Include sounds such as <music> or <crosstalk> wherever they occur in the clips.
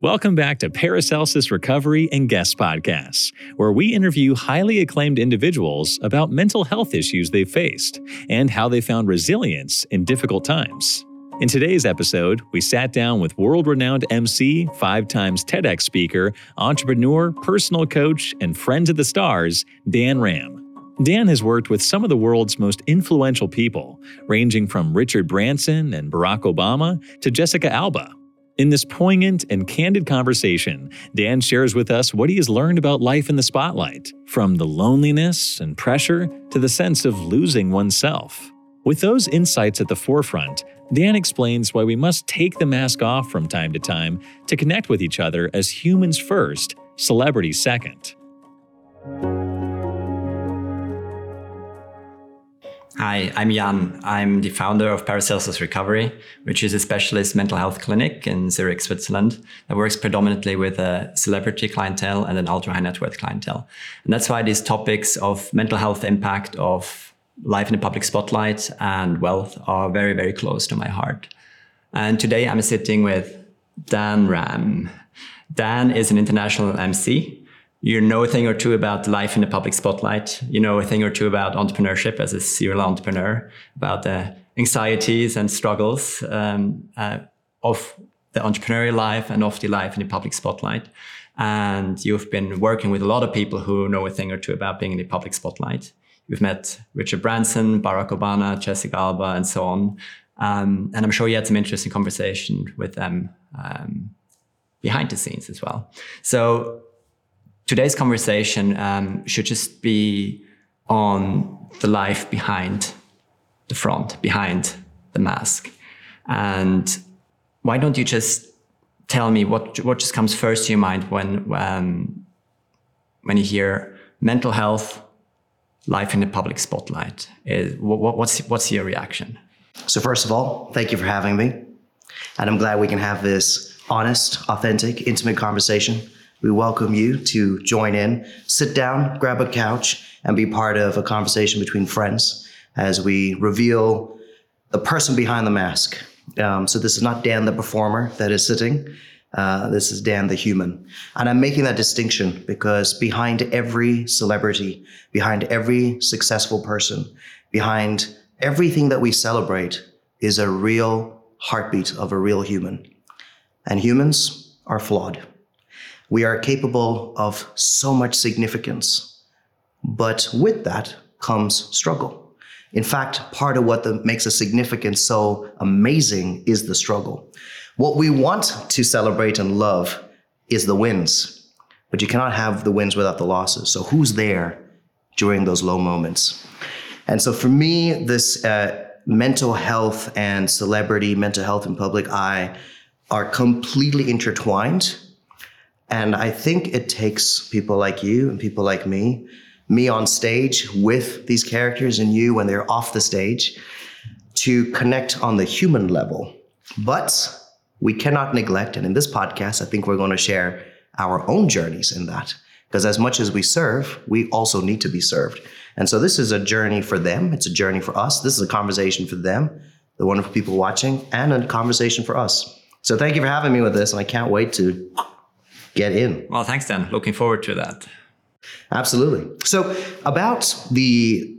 Welcome back to Paracelsus Recovery and Guest Podcasts, where we interview highly acclaimed individuals about mental health issues they've faced and how they found resilience in difficult times. In today's episode, we sat down with world renowned MC, five times TEDx speaker, entrepreneur, personal coach, and friend of the stars, Dan Ram. Dan has worked with some of the world's most influential people, ranging from Richard Branson and Barack Obama to Jessica Alba. In this poignant and candid conversation, Dan shares with us what he has learned about life in the spotlight, from the loneliness and pressure to the sense of losing oneself. With those insights at the forefront, Dan explains why we must take the mask off from time to time to connect with each other as humans first, celebrities second. Hi, I'm Jan. I'm the founder of Paracelsus Recovery, which is a specialist mental health clinic in Zurich, Switzerland that works predominantly with a celebrity clientele and an ultra high net worth clientele. And that's why these topics of mental health impact of life in the public spotlight and wealth are very, very close to my heart. And today I'm sitting with Dan Ram. Dan is an international MC you know a thing or two about life in the public spotlight. You know a thing or two about entrepreneurship as a serial entrepreneur, about the anxieties and struggles um, uh, of the entrepreneurial life and of the life in the public spotlight. And you've been working with a lot of people who know a thing or two about being in the public spotlight. You've met Richard Branson, Barack Obama, Jessica Alba, and so on. Um, and I'm sure you had some interesting conversation with them um, behind the scenes as well. So today's conversation um, should just be on the life behind the front, behind the mask. And why don't you just tell me what what just comes first to your mind when when when you hear mental health, life in the public spotlight? Is, what, what's what's your reaction? So first of all, thank you for having me, and I'm glad we can have this honest, authentic, intimate conversation we welcome you to join in, sit down, grab a couch, and be part of a conversation between friends as we reveal the person behind the mask. Um, so this is not Dan the performer that is sitting. Uh, this is Dan the human. And I'm making that distinction because behind every celebrity, behind every successful person, behind everything that we celebrate is a real heartbeat of a real human. And humans are flawed. We are capable of so much significance, but with that comes struggle. In fact, part of what the, makes a significance so amazing is the struggle. What we want to celebrate and love is the wins, but you cannot have the wins without the losses. So who's there during those low moments? And so for me, this uh, mental health and celebrity, mental health in public eye are completely intertwined and I think it takes people like you and people like me, me on stage with these characters and you when they're off the stage, to connect on the human level. But we cannot neglect, and in this podcast, I think we're going to share our own journeys in that. Because as much as we serve, we also need to be served. And so this is a journey for them. It's a journey for us. This is a conversation for them, the wonderful people watching, and a conversation for us. So thank you for having me with this. And I can't wait to get in. Well, thanks, Dan. Looking forward to that. Absolutely. So, about the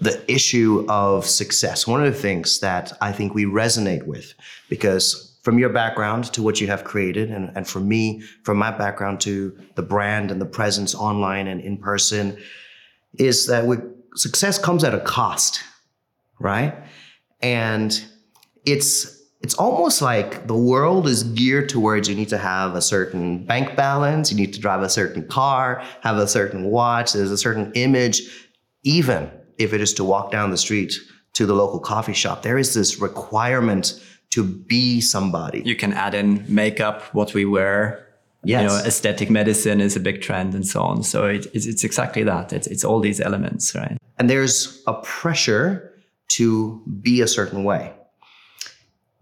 the issue of success, one of the things that I think we resonate with, because from your background to what you have created, and, and for me, from my background to the brand and the presence online and in person, is that we, success comes at a cost, right? And it's it's almost like the world is geared towards you need to have a certain bank balance, you need to drive a certain car, have a certain watch, there's a certain image, even if it is to walk down the street to the local coffee shop. There is this requirement to be somebody. You can add in makeup, what we wear. Yes. You know, aesthetic medicine is a big trend and so on. So it, it's, it's exactly that. It's, it's all these elements, right? And there's a pressure to be a certain way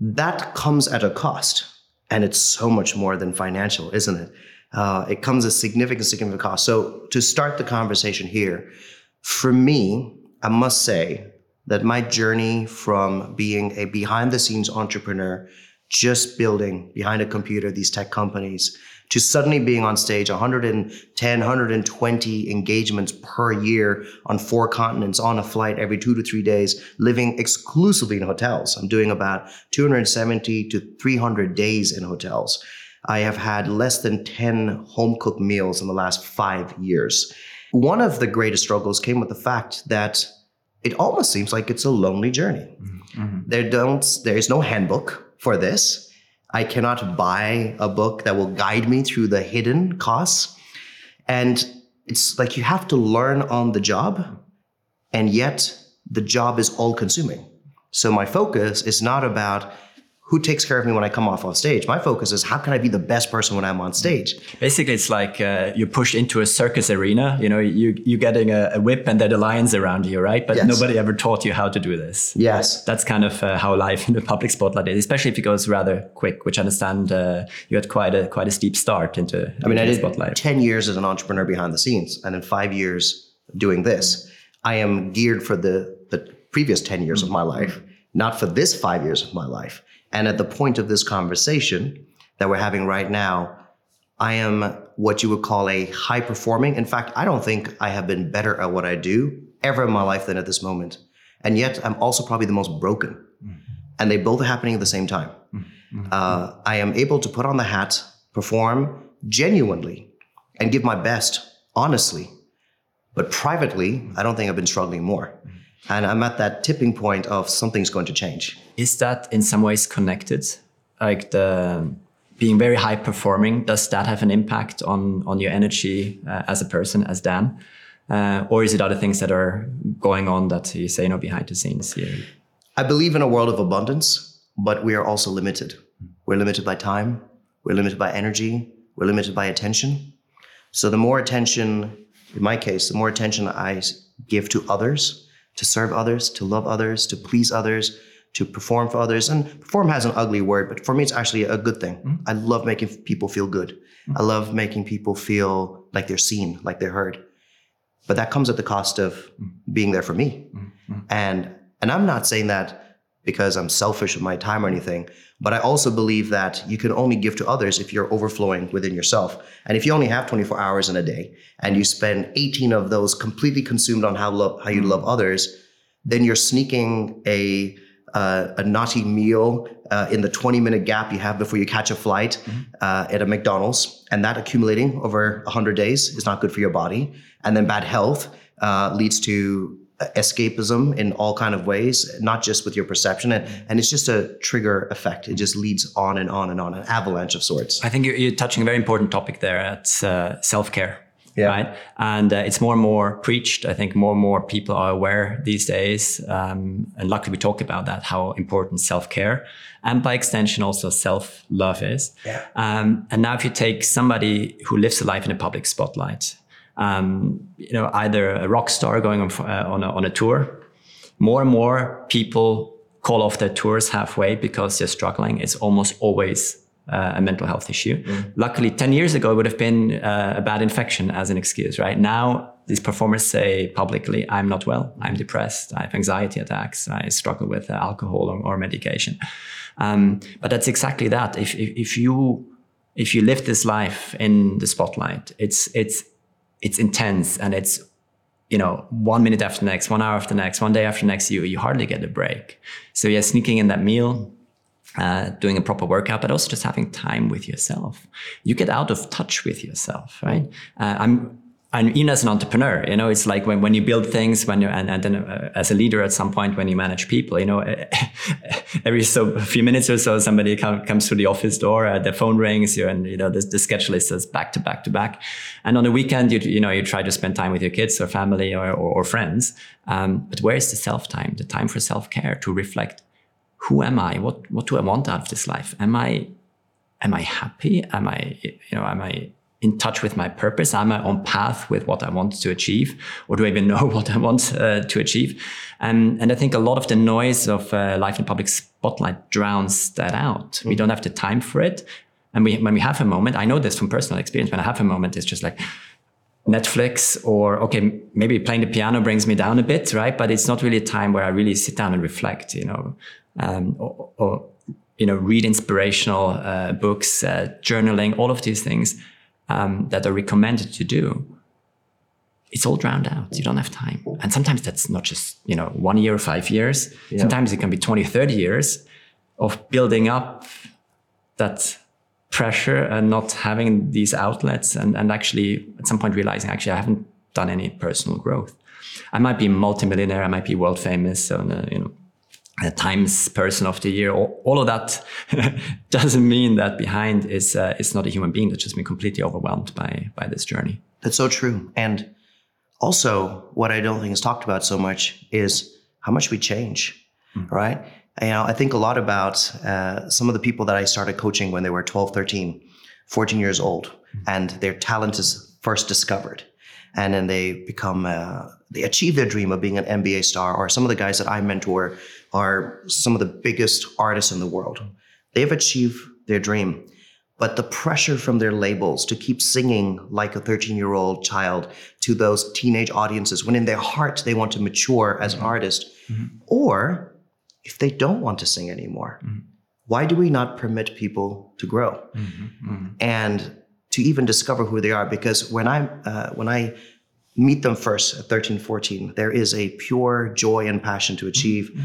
that comes at a cost. And it's so much more than financial, isn't it? Uh, it comes at significant, significant cost. So to start the conversation here, for me, I must say that my journey from being a behind the scenes entrepreneur just building behind a computer these tech companies to suddenly being on stage 110 120 engagements per year on four continents on a flight every two to three days living exclusively in hotels. I'm doing about 270 to 300 days in hotels. I have had less than 10 home cooked meals in the last five years. One of the greatest struggles came with the fact that it almost seems like it's a lonely journey. Mm-hmm. there don't there is no handbook for this. I cannot buy a book that will guide me through the hidden costs. And it's like you have to learn on the job, and yet the job is all consuming. So my focus is not about who takes care of me when I come off on stage. My focus is how can I be the best person when I'm on stage. Basically, it's like uh, you're pushed into a circus arena. You know, you you're getting a, a whip and there are lions around you, right? But yes. nobody ever taught you how to do this. Yes, that's kind of uh, how life in the public spotlight is, especially if it goes rather quick. Which I understand uh, you had quite a quite a steep start into. I mean, I did spotlight. ten years as an entrepreneur behind the scenes, and in five years doing this, I am geared for the the previous ten years mm-hmm. of my life, not for this five years of my life. And at the point of this conversation that we're having right now, I am what you would call a high performing. In fact, I don't think I have been better at what I do ever in my life than at this moment. And yet, I'm also probably the most broken. Mm-hmm. And they both are happening at the same time. Mm-hmm. Uh, I am able to put on the hat, perform genuinely, and give my best honestly. But privately, I don't think I've been struggling more. Mm-hmm. And I'm at that tipping point of something's going to change. Is that in some ways connected? Like the being very high performing, does that have an impact on, on your energy uh, as a person, as Dan? Uh, or is it other things that are going on that you say, you know, behind the scenes here? I believe in a world of abundance, but we are also limited. We're limited by time, we're limited by energy, we're limited by attention. So the more attention, in my case, the more attention I give to others, to serve others, to love others, to please others, to perform for others. And perform has an ugly word, but for me, it's actually a good thing. Mm-hmm. I love making people feel good. Mm-hmm. I love making people feel like they're seen, like they're heard. But that comes at the cost of mm-hmm. being there for me. Mm-hmm. And and I'm not saying that because I'm selfish with my time or anything. But I also believe that you can only give to others if you're overflowing within yourself. And if you only have 24 hours in a day and you spend 18 of those completely consumed on how love, how you love others, then you're sneaking a uh, a naughty meal uh, in the 20 minute gap you have before you catch a flight mm-hmm. uh, at a McDonald's, and that accumulating over 100 days is not good for your body. And then bad health uh, leads to escapism in all kind of ways not just with your perception. And, and it's just a trigger effect. It just leads on and on and on an avalanche of sorts. I think you're, you're touching a very important topic there. It's uh, self-care yeah. right? And uh, it's more and more preached. I think more and more people are aware these days. Um, and luckily we talk about that how important self-care and by extension also self-love is. Yeah. um, and now if you take somebody who lives a life in a public spotlight um, you know, either a rock star going on, uh, on, a, on a tour. More and more people call off their tours halfway because they're struggling. It's almost always uh, a mental health issue. Mm. Luckily, 10 years ago, it would have been uh, a bad infection as an excuse, right? Now, these performers say publicly, I'm not well, I'm depressed, I have anxiety attacks, I struggle with uh, alcohol or, or medication. Um, but that's exactly that. If, if, if, you if you live this life in the spotlight, it's it's it's intense and it's you know one minute after next one hour after next one day after next you you hardly get a break so yeah sneaking in that meal uh, doing a proper workout, but also just having time with yourself. You get out of touch with yourself, right? Uh, I'm and even as an entrepreneur, you know, it's like when, when you build things, when you and, and then uh, as a leader at some point when you manage people, you know, <laughs> every so few minutes or so somebody come, comes to the office door, uh, the phone rings, you and you know the, the schedule is back to back to back, and on the weekend you you know you try to spend time with your kids or family or or, or friends, um, but where is the self time, the time for self care to reflect, who am I, what what do I want out of this life? Am I am I happy? Am I you know am I in touch with my purpose? Am I on path with what I want to achieve? Or do I even <laughs> know what I want uh, to achieve? And, and I think a lot of the noise of uh, life in public spotlight drowns that out. Mm-hmm. We don't have the time for it. And we, when we have a moment, I know this from personal experience, when I have a moment, it's just like, Netflix or okay, maybe playing the piano brings me down a bit, right? But it's not really a time where I really sit down and reflect, you know, um, or, or you know, read inspirational uh, books, uh, journaling, all of these things um, that are recommended to do, it's all drowned out. You don't have time. And sometimes that's not just, you know, one year or five years. Yeah. Sometimes it can be 20, 30 years of building up that pressure and not having these outlets and, and actually at some point realizing actually I haven't done any personal growth. I might be multimillionaire, I might be world famous, on a, you know, Times Person of the Year. All, all of that <laughs> doesn't mean that behind is uh, is not a human being that's just been completely overwhelmed by by this journey. That's so true. And also, what I don't think is talked about so much is how much we change, mm-hmm. right? You know, I think a lot about uh, some of the people that I started coaching when they were 12, 13, 14 years old, mm-hmm. and their talent is first discovered and then they become uh, they achieve their dream of being an NBA star. Or some of the guys that I mentor are some of the biggest artists in the world. They've achieved their dream, but the pressure from their labels to keep singing like a 13 year old child to those teenage audiences when in their heart they want to mature as an mm-hmm. artist, mm-hmm. or if they don't want to sing anymore. Mm-hmm. Why do we not permit people to grow? Mm-hmm. Mm-hmm. And to even discover who they are because when I uh, when I meet them first at 13 14 there is a pure joy and passion to achieve mm-hmm.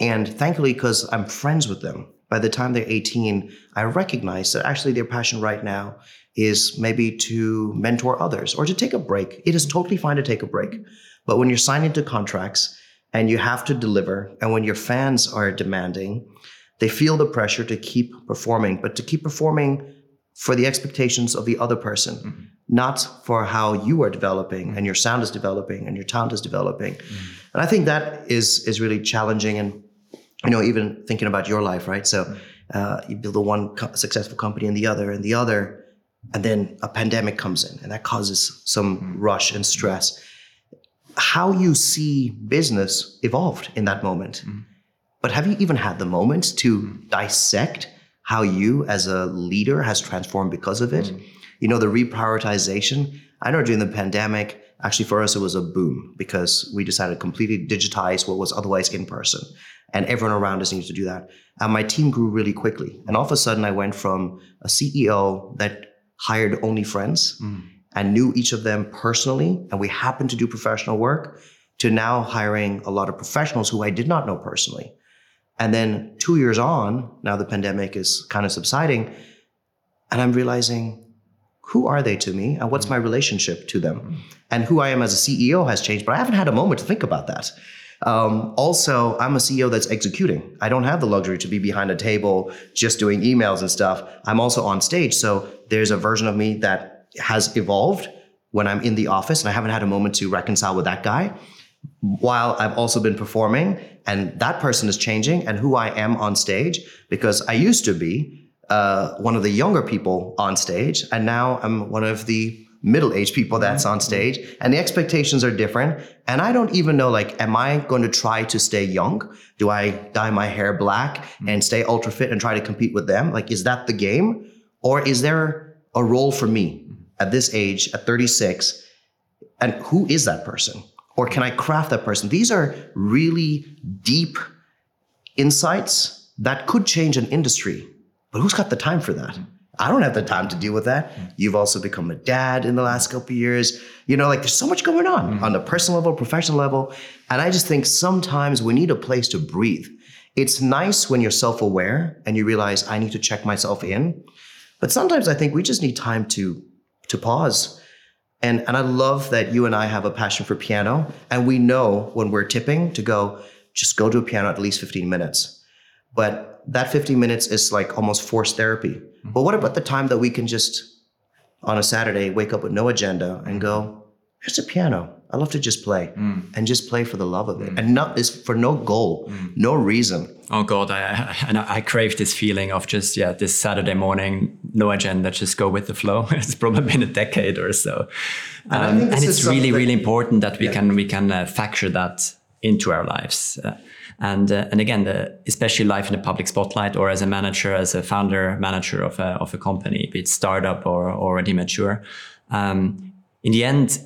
And thankfully because I'm friends with them. By the time they're 18 I recognize that actually their passion right now is maybe to mentor others or to take a break. It is totally fine to take a break. But when you're signed into contracts and you have to deliver and when your fans are demanding they feel the pressure to keep performing. But to keep performing for the expectations of the other person, mm-hmm. not for how you are developing and your sound is developing and your talent is developing. Mm-hmm. And I think that is is really challenging. And you know, even thinking about your life, right? So mm-hmm. uh, you build a one co- successful company and the other and the other, and then a pandemic comes in, and that causes some mm-hmm. rush and stress. How you see business evolved in that moment. Mm-hmm. But have you even had the moment to mm-hmm. dissect? How you as a leader has transformed because of it. Mm. You know, the reprioritization. I know during the pandemic, actually for us, it was a boom because we decided to completely digitize what was otherwise in person. And everyone around us needs to do that. And my team grew really quickly. And all of a sudden, I went from a CEO that hired only friends mm. and knew each of them personally, and we happened to do professional work, to now hiring a lot of professionals who I did not know personally. And then two years on, now the pandemic is kind of subsiding, and I'm realizing who are they to me and what's my relationship to them? And who I am as a CEO has changed, but I haven't had a moment to think about that. Um, also, I'm a CEO that's executing. I don't have the luxury to be behind a table just doing emails and stuff. I'm also on stage. So there's a version of me that has evolved when I'm in the office, and I haven't had a moment to reconcile with that guy while I've also been performing, and that person is changing, and who I am on stage, because I used to be uh, one of the younger people on stage, and now I'm one of the middle-aged people that's on mm-hmm. stage, and the expectations are different. And I don't even know, like, am I going to try to stay young? Do I dye my hair black mm-hmm. and stay ultra fit and try to compete with them? Like, is that the game, or is there a role for me mm-hmm. at this age, at 36? And who is that person? Or can I craft that person? These are really deep insights that could change an industry. But who's got the time for that? I don't have the time to deal with that. You've also become a dad in the last couple years. You know, like there's so much going on mm-hmm. on the personal level, professional level. And I just think sometimes we need a place to breathe. It's nice when you're self aware and you realize I need to check myself in. But sometimes I think we just need time to, to pause and, and I love that you and I have a passion for piano. And we know when we're tipping to go, just go to a piano at least 15 minutes. But that 15 minutes is like almost forced therapy. Mm-hmm. But what about the time that we can just, on a Saturday, wake up with no agenda and go, here's a piano. I love to just play mm. and just play for the love of it, mm. and not is for no goal, mm. no reason. Oh God, I, I I crave this feeling of just yeah, this Saturday morning, no agenda, just go with the flow. <laughs> it's probably been a decade or so, um, and, and it's really really important that we yeah. can we can uh, factor that into our lives. Uh, and uh, and again, the, especially life in the public spotlight, or as a manager, as a founder manager of a of a company, be it startup or already mature. Um, in the end,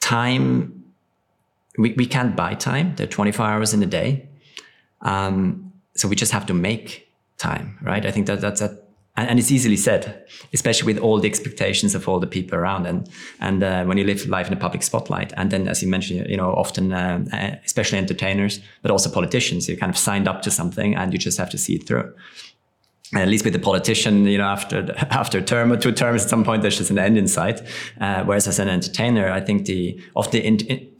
time, we, we can't buy time. There are 24 hours in a day. Um, so we just have to make time, right? I think that that's a and, and, it's easily said, especially with all the expectations of all the people around, and and uh, when you live life in the public spotlight, and then as you mentioned, you know, often uh, especially entertainers, but also politicians, you kind of signed up to something, and you just have to see it through. And at least with the politician, you know, after <laughs> after a term or two terms, at some point there's just an end in sight. Uh, whereas as an entertainer, I think the of the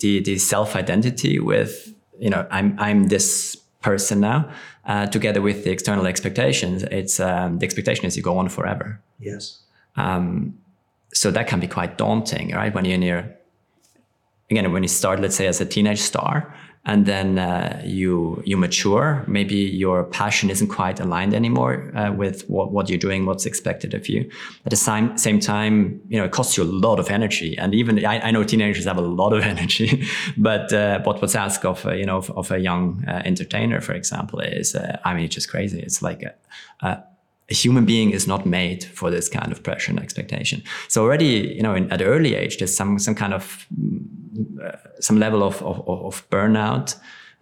the, the self identity with you know I'm I'm this person now uh, together with the external expectations, it's um, the expectation is you go on forever. Yes. Um, so that can be quite daunting, right? When you're near, again, when you start, let's say, as a teenage star, and then uh, you you mature. Maybe your passion isn't quite aligned anymore uh, with what, what you're doing what's expected of you. At the same same time you know it costs you a lot of energy. And even i, I know teenagers have a lot of <laughs> energy. But uh, what what's asked of uh, you know of, of a young uh, entertainer for example is uh, i mean it's just crazy. It's like a, a a human being is not made for this kind of pressure and expectation. So already, you know, in, at an early age, there's some some kind of some level of of, of burnout,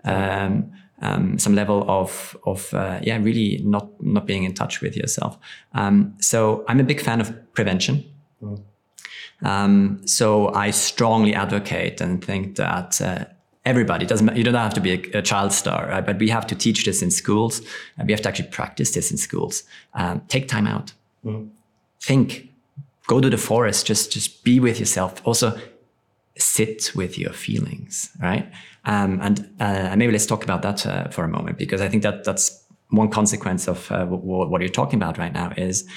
um, um, some level of of uh, yeah, really not not being in touch with yourself. Um, so I'm a big fan of prevention. Mm. so I strongly advocate and think that uh, everybody doesn't you don't have to be a, a child star right? but we have to teach this in schools and we have to actually practice this in schools um, take time out mm. think go to the forest just just be with yourself also sit with your feelings right? Um, and uh, maybe let's talk about that uh, for a moment because i think that that's one consequence of uh, what you're talking about right now is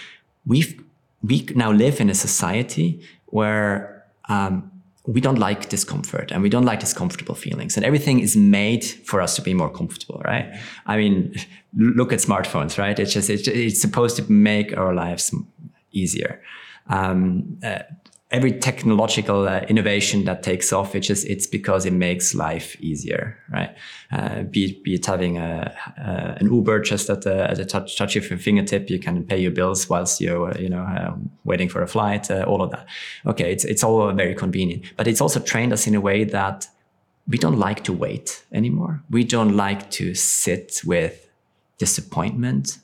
we we now live in a society where um, we don't like discomfort and we don't like discomfortable feelings and everything is made for us to be more comfortable right? I mean look at smartphones right? It's just it's, it's supposed to make our lives easier. Um, uh, every technological uh, innovation that takes off, it's just it's because it makes life easier, right? Uh, be, it, be it having a, uh, an Uber just at the, at touch, touch of your fingertip, you can pay your bills whilst you're you know um, waiting for a flight, uh, all of that. Okay, it's it's all very convenient, but it's also trained us in a way that we don't like to wait anymore. We don't like to sit with disappointment,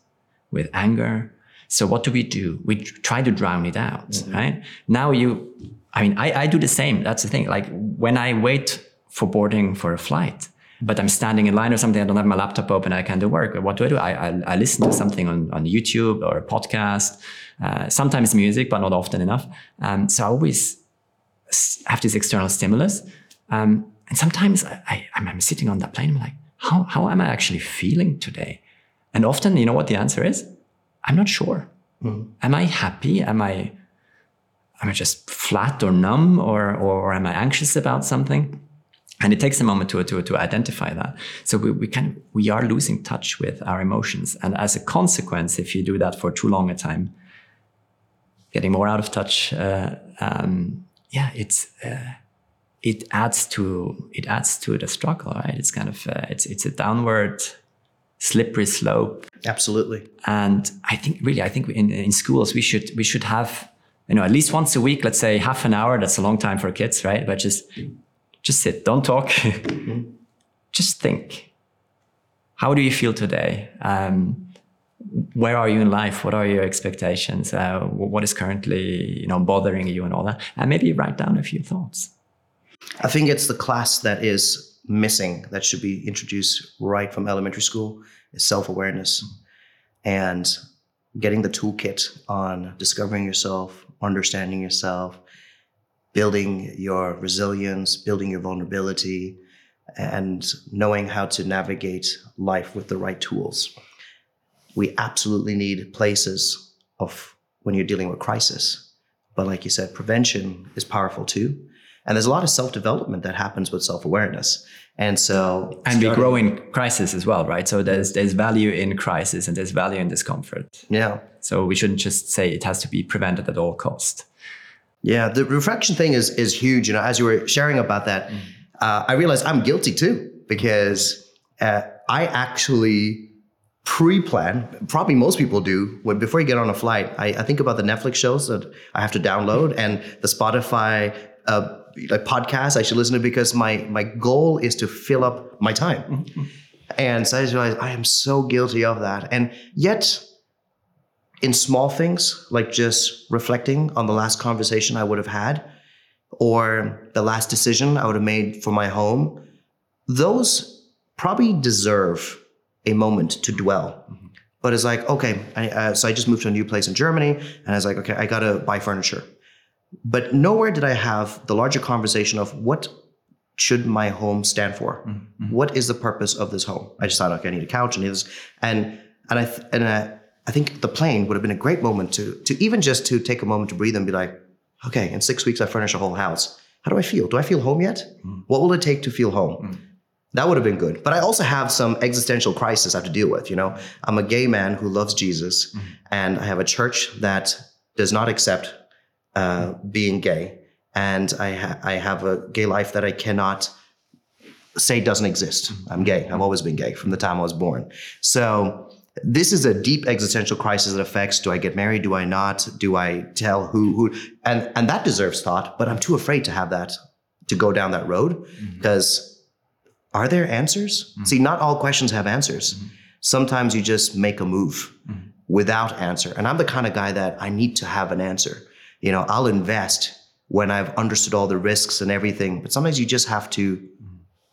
with anger, so what do we do? We try to drown it out, mm-hmm. right? Now you, I mean, I, I do the same. That's the thing. Like when I wait for boarding for a flight, but I'm standing in line or something, I don't have my laptop open, I can't do work. What do I do? I, I, I listen to something on, on YouTube or a podcast, uh, sometimes music, but not often enough. Um, so I always have this external stimulus. Um, and sometimes I, I, am sitting on that plane, I'm like, how, how am I actually feeling today? And often, you know what the answer is? I'm not sure. Mm. Am I happy? Am I am I just flat or numb or or am I anxious about something? And it takes a moment to, to, to identify that. So we, we kind of, we are losing touch with our emotions. And as a consequence, if you do that for too long a time, getting more out of touch, uh, um, yeah, it's, uh, it adds to, it adds to the struggle, right? It's kind of, uh, it's, it's a downward slippery slope. Absolutely. And I think really, I think in, in schools we should we should have you know at least once a week, let's say half an hour. That's a long time for kids, right? But just just sit, don't talk, mm-hmm. <laughs> just think. How do you feel today? Um, where are you in life? What are your expectations? Uh, what is currently you know bothering you and all that? And maybe write down a few thoughts. I think it's the class that is missing that should be introduced right from elementary school is self awareness and getting the toolkit on discovering yourself, understanding yourself, building your resilience, building your vulnerability, and knowing how to navigate life with the right tools. We absolutely need places of when you're dealing with crisis. But like you said, prevention is powerful too. And there's a lot of self development that happens with self awareness. And so, and we grow in crisis as well, right? So there's there's value in crisis and there's value in discomfort. Yeah. So we shouldn't just say it has to be prevented at all cost. Yeah, the reflection thing is is huge. You know, as you were sharing about that, mm. uh, I realized I'm guilty too because uh, I actually pre-plan. Probably most people do. When before you get on a flight, I, I think about the Netflix shows that I have to download and the Spotify uh, like podcasts I should listen to because my my goal is to fill up my time. Mm-hmm. And so I just realized I am so guilty of that. And yet, in small things, like just reflecting on the last conversation I would have had or the last decision I would have made for my home, those probably deserve a moment to dwell. But it's like, okay, I, uh, so I just moved to a new place in Germany, and I was like, okay, I gotta buy furniture. But nowhere did I have the larger conversation of what should my home stand for? Mm-hmm. What is the purpose of this home? I just thought, okay, I need a couch, and this, and and I th- and I, I think the plane would have been a great moment to to even just to take a moment to breathe and be like, okay, in six weeks I furnish a whole house. How do I feel? Do I feel home yet? Mm. What will it take to feel home? Mm. That would have been good. But I also have some existential crisis I have to deal with. You know, I'm a gay man who loves Jesus, mm. and I have a church that does not accept uh, being gay, and I ha- I have a gay life that I cannot say doesn't exist. I'm gay. I've always been gay from the time I was born. So this is a deep existential crisis that affects do I get married? Do I not? Do I tell who who and and that deserves thought, but I'm too afraid to have that to go down that road mm-hmm. because are there answers? Mm-hmm. See, not all questions have answers. Mm-hmm. Sometimes you just make a move without answer. And I'm the kind of guy that I need to have an answer. You know, I'll invest when I've understood all the risks and everything, but sometimes you just have to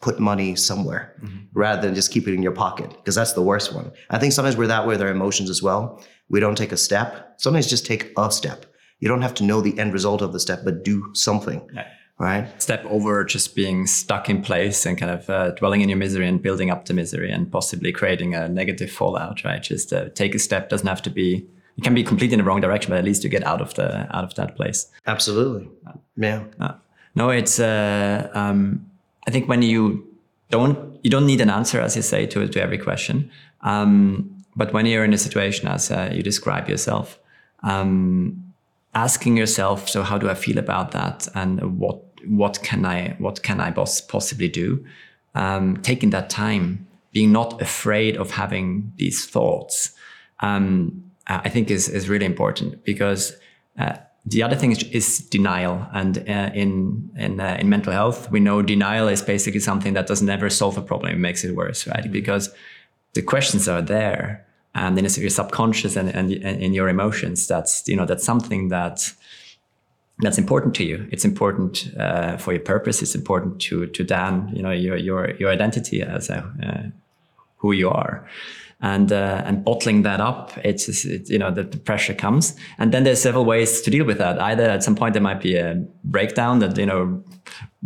put money somewhere rather than just keep it in your pocket because that's the worst one. I think sometimes we're that way with our emotions as well. We don't take a step. Sometimes just take a step. You don't have to know the end result of the step, but do something. Yeah. Right? Step over just being stuck in place and kind of uh, dwelling in your misery and building up the misery and possibly creating a negative fallout, right? Just uh, take a step. Doesn't have to be. It can be completely in the wrong direction, but at least you get out of the out of that place. Absolutely. Yeah. Uh, no, it's. Uh, um, I think when you don't you don't need an answer, as you say, to to every question. Um, but when you're in a situation as uh, you describe yourself, um, asking yourself, so how do I feel about that, and what what can I what can I boss possibly do? Um, taking that time, being not afraid of having these thoughts, um, I think is is really important because. Uh, the other thing is, is denial, and uh, in in uh, in mental health, we know denial is basically something that does never solve a problem; it makes it worse, right? Because the questions are there, and in your subconscious and, and, and in your emotions, that's you know that's something that that's important to you. It's important uh, for your purpose. It's important to to Dan, you know, your your your identity as a uh, who you are and uh, and bottling that up it's, it's you know the, the, pressure comes. And then there's several ways to deal with that. Either at some point there might be a breakdown that you know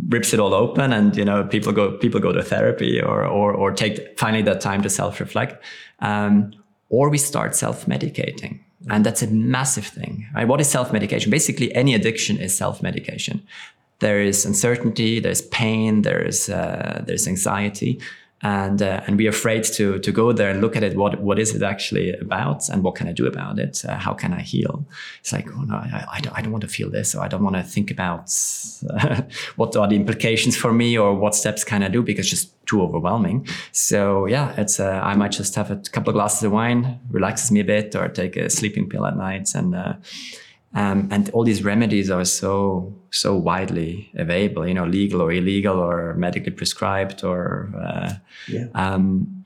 rips it all open and you know people go people go to therapy or or, or take finally that time to self-reflect. Um, or we start self-medicating. And that's a massive thing right? What is self-medication? Basically any addiction is self-medication. There is uncertainty there's pain there's uh, there's anxiety and uh, and we're afraid to to go there and look at it. What what is it actually about, and what can I do about it? Uh, how can I heal? It's like, oh no, I, I, don't, I don't want to feel this, or I don't want to think about uh, <laughs> what are the implications for me, or what steps can I do because it's just too overwhelming. So yeah, it's uh, I might just have a couple of glasses of wine, relaxes me a bit, or take a sleeping pill at night, and uh, um, and all these remedies are so so widely available, you know, legal or illegal or medically prescribed or uh, yeah. Um,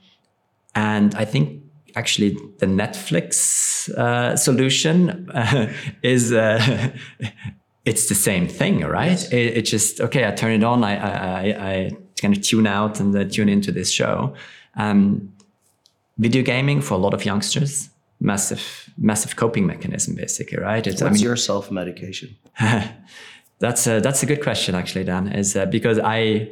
and I think actually the Netflix uh, solution uh, <laughs> is uh, <laughs> it's the same thing, right? Yes. It, it, just okay. I turn it on. I I, I kind of tune out and uh, tune into this show. Um, video gaming for a lot of youngsters massive massive coping mechanism basically right it's, what's I mean, your self-medication <laughs> that's a, that's a good question actually dan is uh, because i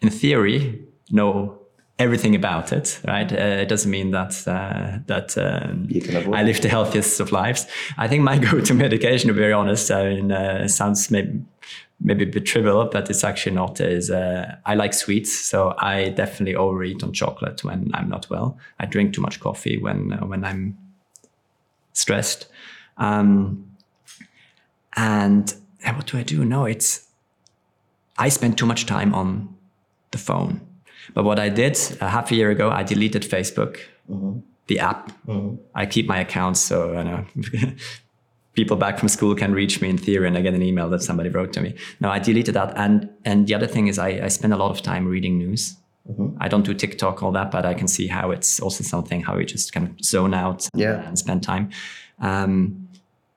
in theory know everything about it right uh, it doesn't mean that uh, that um, i live the healthiest of lives i think my <laughs> go-to medication to be very honest i mean uh, sounds maybe maybe a bit trivial, but it's actually not. Is uh, I like sweets, so I definitely overeat on chocolate when I'm not well. I drink too much coffee when uh, when I'm stressed. Um, and, and what do I do? No, it's I spend too much time on the phone. But what I did a half a year ago, I deleted Facebook, mm-hmm. the app. Mm-hmm. I keep my accounts so you know <laughs> people back from school can reach me in theory, and I get an email that somebody wrote to me. No, I deleted that. And and the other thing is, I, I spend a lot of time reading news. I don't do TikTok, all that, but I can see how it's also something how you just kind of zone out Yeah. and spend time. Um,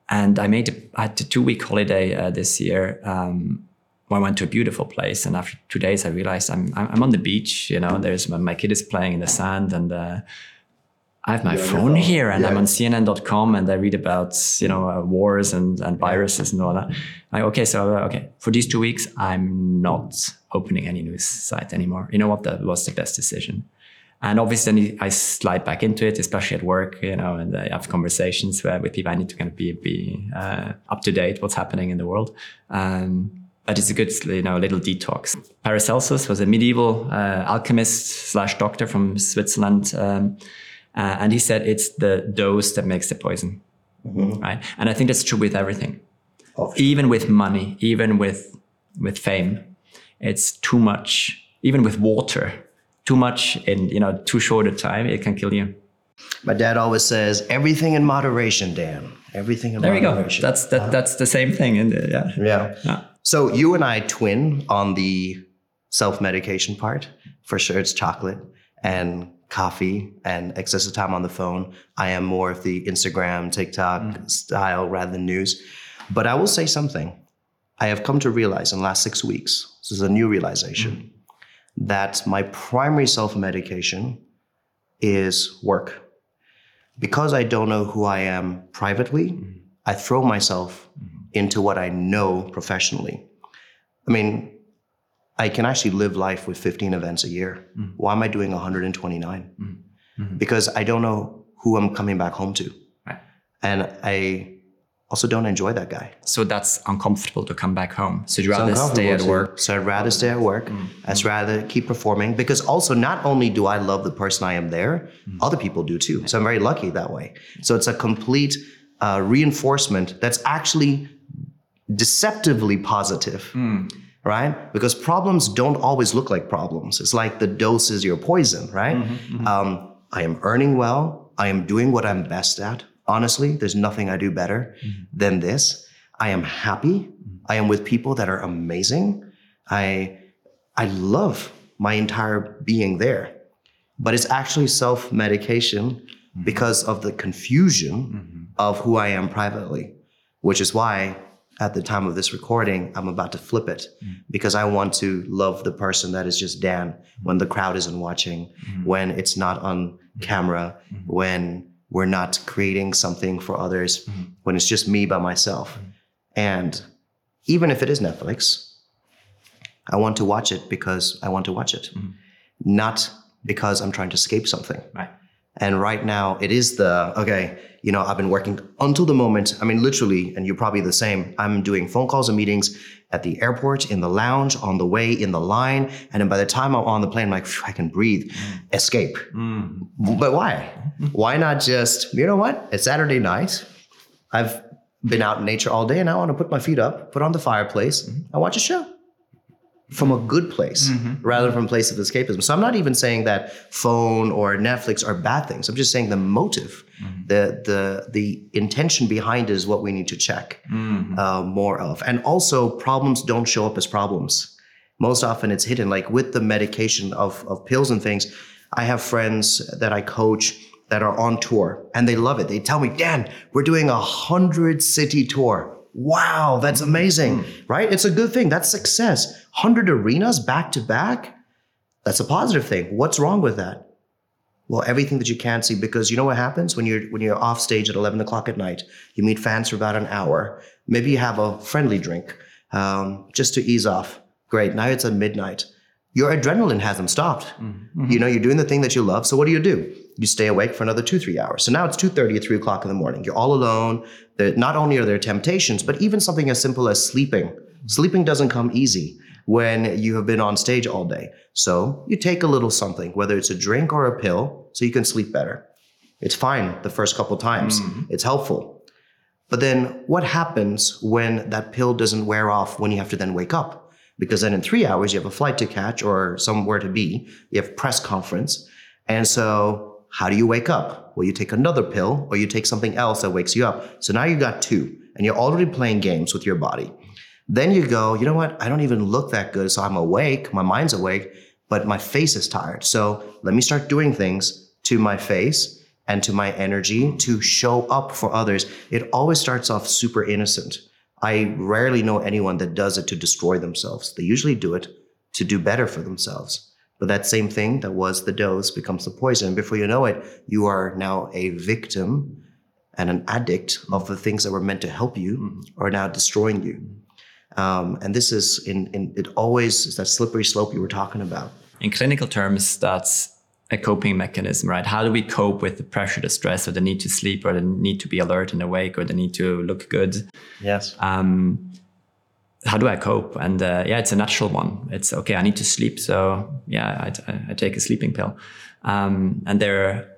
and I made a, I had a two week holiday uh, this year. Um, I went to a beautiful place, and after two days, I realized I'm I'm I'm on the beach. You know, there's my, my kid is playing in the sand, and uh, I have my your phone here, and I'm on CNN.com, and I read about you know uh, wars and and viruses and all that. Like, okay, so uh, okay, for these two weeks, I'm not opening any news site anymore. You know what? That was the best decision. And obviously, then I slide back into it, especially at work, you know, and I have conversations where, with people. I need to kind of be, be uh, up to date what's happening in the world. Um, but it's a good, you know, little detox. Paracelsus was a medieval uh, alchemist slash doctor from Switzerland, um, uh, and he said it's the dose that makes the poison, right? And I think that's true with everything, Oh, even with money, even with with fame. It's too much, even with water, too much in you know too short a time, it can kill you. My dad always says, everything in moderation, Dan. Everything in There you go. moderation. That's that. That's the same thing. And yeah, Yeah. Yeah. So you and I twin on the self-medication part. For sure, it's chocolate and coffee and excessive time on the phone. I am more of the Instagram, TikTok mm. style rather than news. But I will say something. I have come to realize in the last six weeks, this is a new realization, mm. that my primary self-medication is work. Because I don't know who I am privately, mm. I throw myself into what I know professionally. I mean, I can actually live life with 15 events a year. Mm. Why am I doing 129? Mm. Mm-hmm. Because I don't know who I'm coming back home to. Right. And I also don't enjoy that guy. So that's uncomfortable to come back home. So you'd rather stay at work. So I'd rather stay at work. Mm. I'd rather keep performing because also not only do I love the person I am there, other people do too. So I'm very lucky that way. So it's a complete uh, reinforcement that's actually deceptively positive. Right? Because problems don't always look like problems. It's like the dose is your poison, right? Mm-hmm, mm-hmm. Um, I am earning well. I am doing what I'm best at. Honestly, there's nothing I do better mm-hmm. than this. I am happy. I am with people that are amazing. I I love my entire being there. But it's actually self-medication because of the confusion of who I am privately, which is why at the time of this recording, I'm about to flip it mm-hmm. because I want to love the person that is just Dan mm-hmm. when the crowd isn't watching, mm-hmm. when it's not on camera, when we're not creating something for others, when it's just me by myself. And even if it is Netflix, I want to watch it because I want to watch it, not because I'm trying to escape something. Right. And right now, it is the okay, you know, I've been working until the moment. I mean, literally, and you're probably the same. I'm doing phone calls and meetings at the airport, in the lounge, on the way, in the line. And then by the time I'm on the plane, I'm like, I can breathe, mm. escape. Mm. But why? <laughs> Why not just, you know what? It's Saturday night. I've been out in nature all day and I want to put my feet up, put on the fireplace, mm-hmm. and watch a show from a good place mm-hmm. rather than from a place of escapism. So I'm not even saying that phone or Netflix are bad things. I'm just saying the motive, mm-hmm. the the the intention behind it is what we need to check mm-hmm. uh, more of. And also, problems don't show up as problems. Most often, it's hidden. Like with the medication of of pills and things, I have friends that I coach that are on tour and they love it. They tell me, Dan, we're doing a hundred city tour. Wow, that's mm-hmm. amazing, mm-hmm. right? It's a good thing. That's success. 100 arenas back to back. That's a positive thing. What's wrong with that? Well, everything that you can't see, because you know what happens when you're when you're off stage at 11 o'clock at night. You meet fans for about an hour. Maybe you have a friendly drink um, just to ease off. Great. Now it's at midnight. Your adrenaline hasn't stopped. Mm-hmm. You know, you're doing the thing that you love. So what do you do? You stay awake for another two, three hours. So now it's 2.30 or 3 o'clock in the morning. You're all alone. There, not only are there temptations, but even something as simple as sleeping. Sleeping doesn't come easy when you have been on stage all day. So you take a little something, whether it's a drink or a pill, so you can sleep better. It's fine the first couple times. Mm-hmm. It's helpful. But then what happens when that pill doesn't wear off when you have to then wake up? Because then in three hours, you have a flight to catch or somewhere to be. You have press conference. And so how do you wake up? Well, you take another pill or you take something else that wakes you up. So now you got two and you're already playing games with your body. Then you go, you know what? I don't even look that good. So I'm awake. My mind's awake. but my face is tired. So let me start doing things to my face and to my energy to show up for others. It always starts off super innocent. I rarely know anyone that does it to destroy themselves. They usually do it to do better for themselves. But that same thing that was the dose becomes the poison. Before you know it, you are now a victim and an addict of the things that were meant to help you mm-hmm. are now destroying you. Um, and this is in, in it always is that slippery slope you were talking about. In clinical terms, that's a coping mechanism, right? How do we cope with the pressure, the stress, or the need to sleep, or the need to be alert and awake, or the need to look good? Yes. Um, how do I cope? And uh, yeah, it's a natural one. It's okay. I need to sleep, so yeah, I, I take a sleeping pill. Um, and there are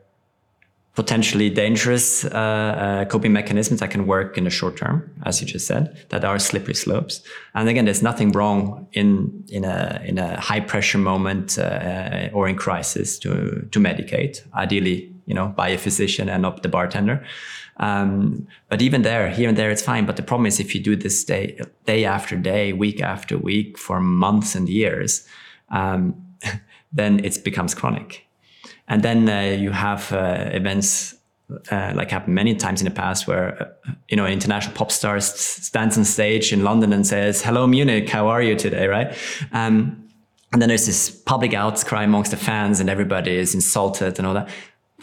potentially dangerous uh, uh, coping mechanisms that can work in the short term, as you just said, that are slippery slopes. And again, there's nothing wrong in in a in a high pressure moment uh, or in crisis to to medicate. Ideally, you know, by a physician and not the bartender. Um, but even there, here and there, it's fine. But the problem is if you do this day day after day, week after week, for months and years, um, <laughs> then it becomes chronic and then uh, you have uh, events uh, like happened many times in the past where uh, you know an international pop star stands on stage in London and says, "Hello Munich, how are you today?" Right? Um, and then there's this public outcry amongst the fans, and everybody is insulted and all that.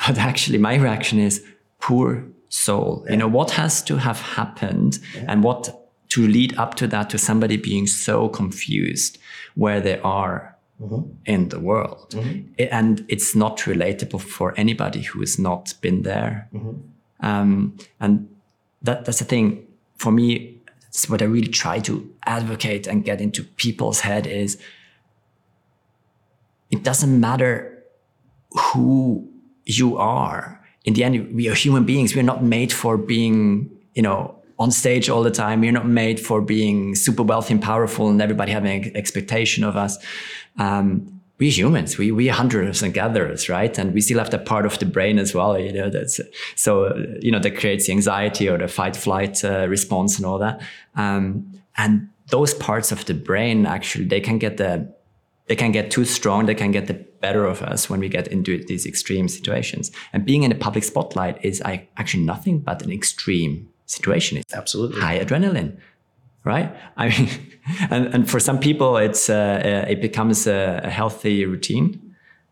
But actually, my reaction is, "Poor soul." Yeah. You know what has to have happened, yeah. and what to lead up to that to somebody being so confused where they are Mm-hmm. in the world. Mm-hmm. And it's not relatable for anybody who has not been there. Mm-hmm. Um, and that, that's the thing for me. It's what I really try to advocate and get into people's head is it doesn't matter who you are. In the end, we are human beings. We're not made for being, you know, on stage all the time. We're not made for being super wealthy and powerful and everybody having expectation of us um, we humans, we we hunters and gatherers, right? And we still have that part of the brain as well, you know. That's so you know that creates the anxiety or the fight flight uh, response and all that. Um, and those parts of the brain actually they can get the they can get too strong. They can get the better of us when we get into these extreme situations. And being in a public spotlight is actually nothing but an extreme situation. It's absolutely high adrenaline right? <laughs> I mean, and, and for some people, it's uh, uh, it becomes a, a, healthy routine.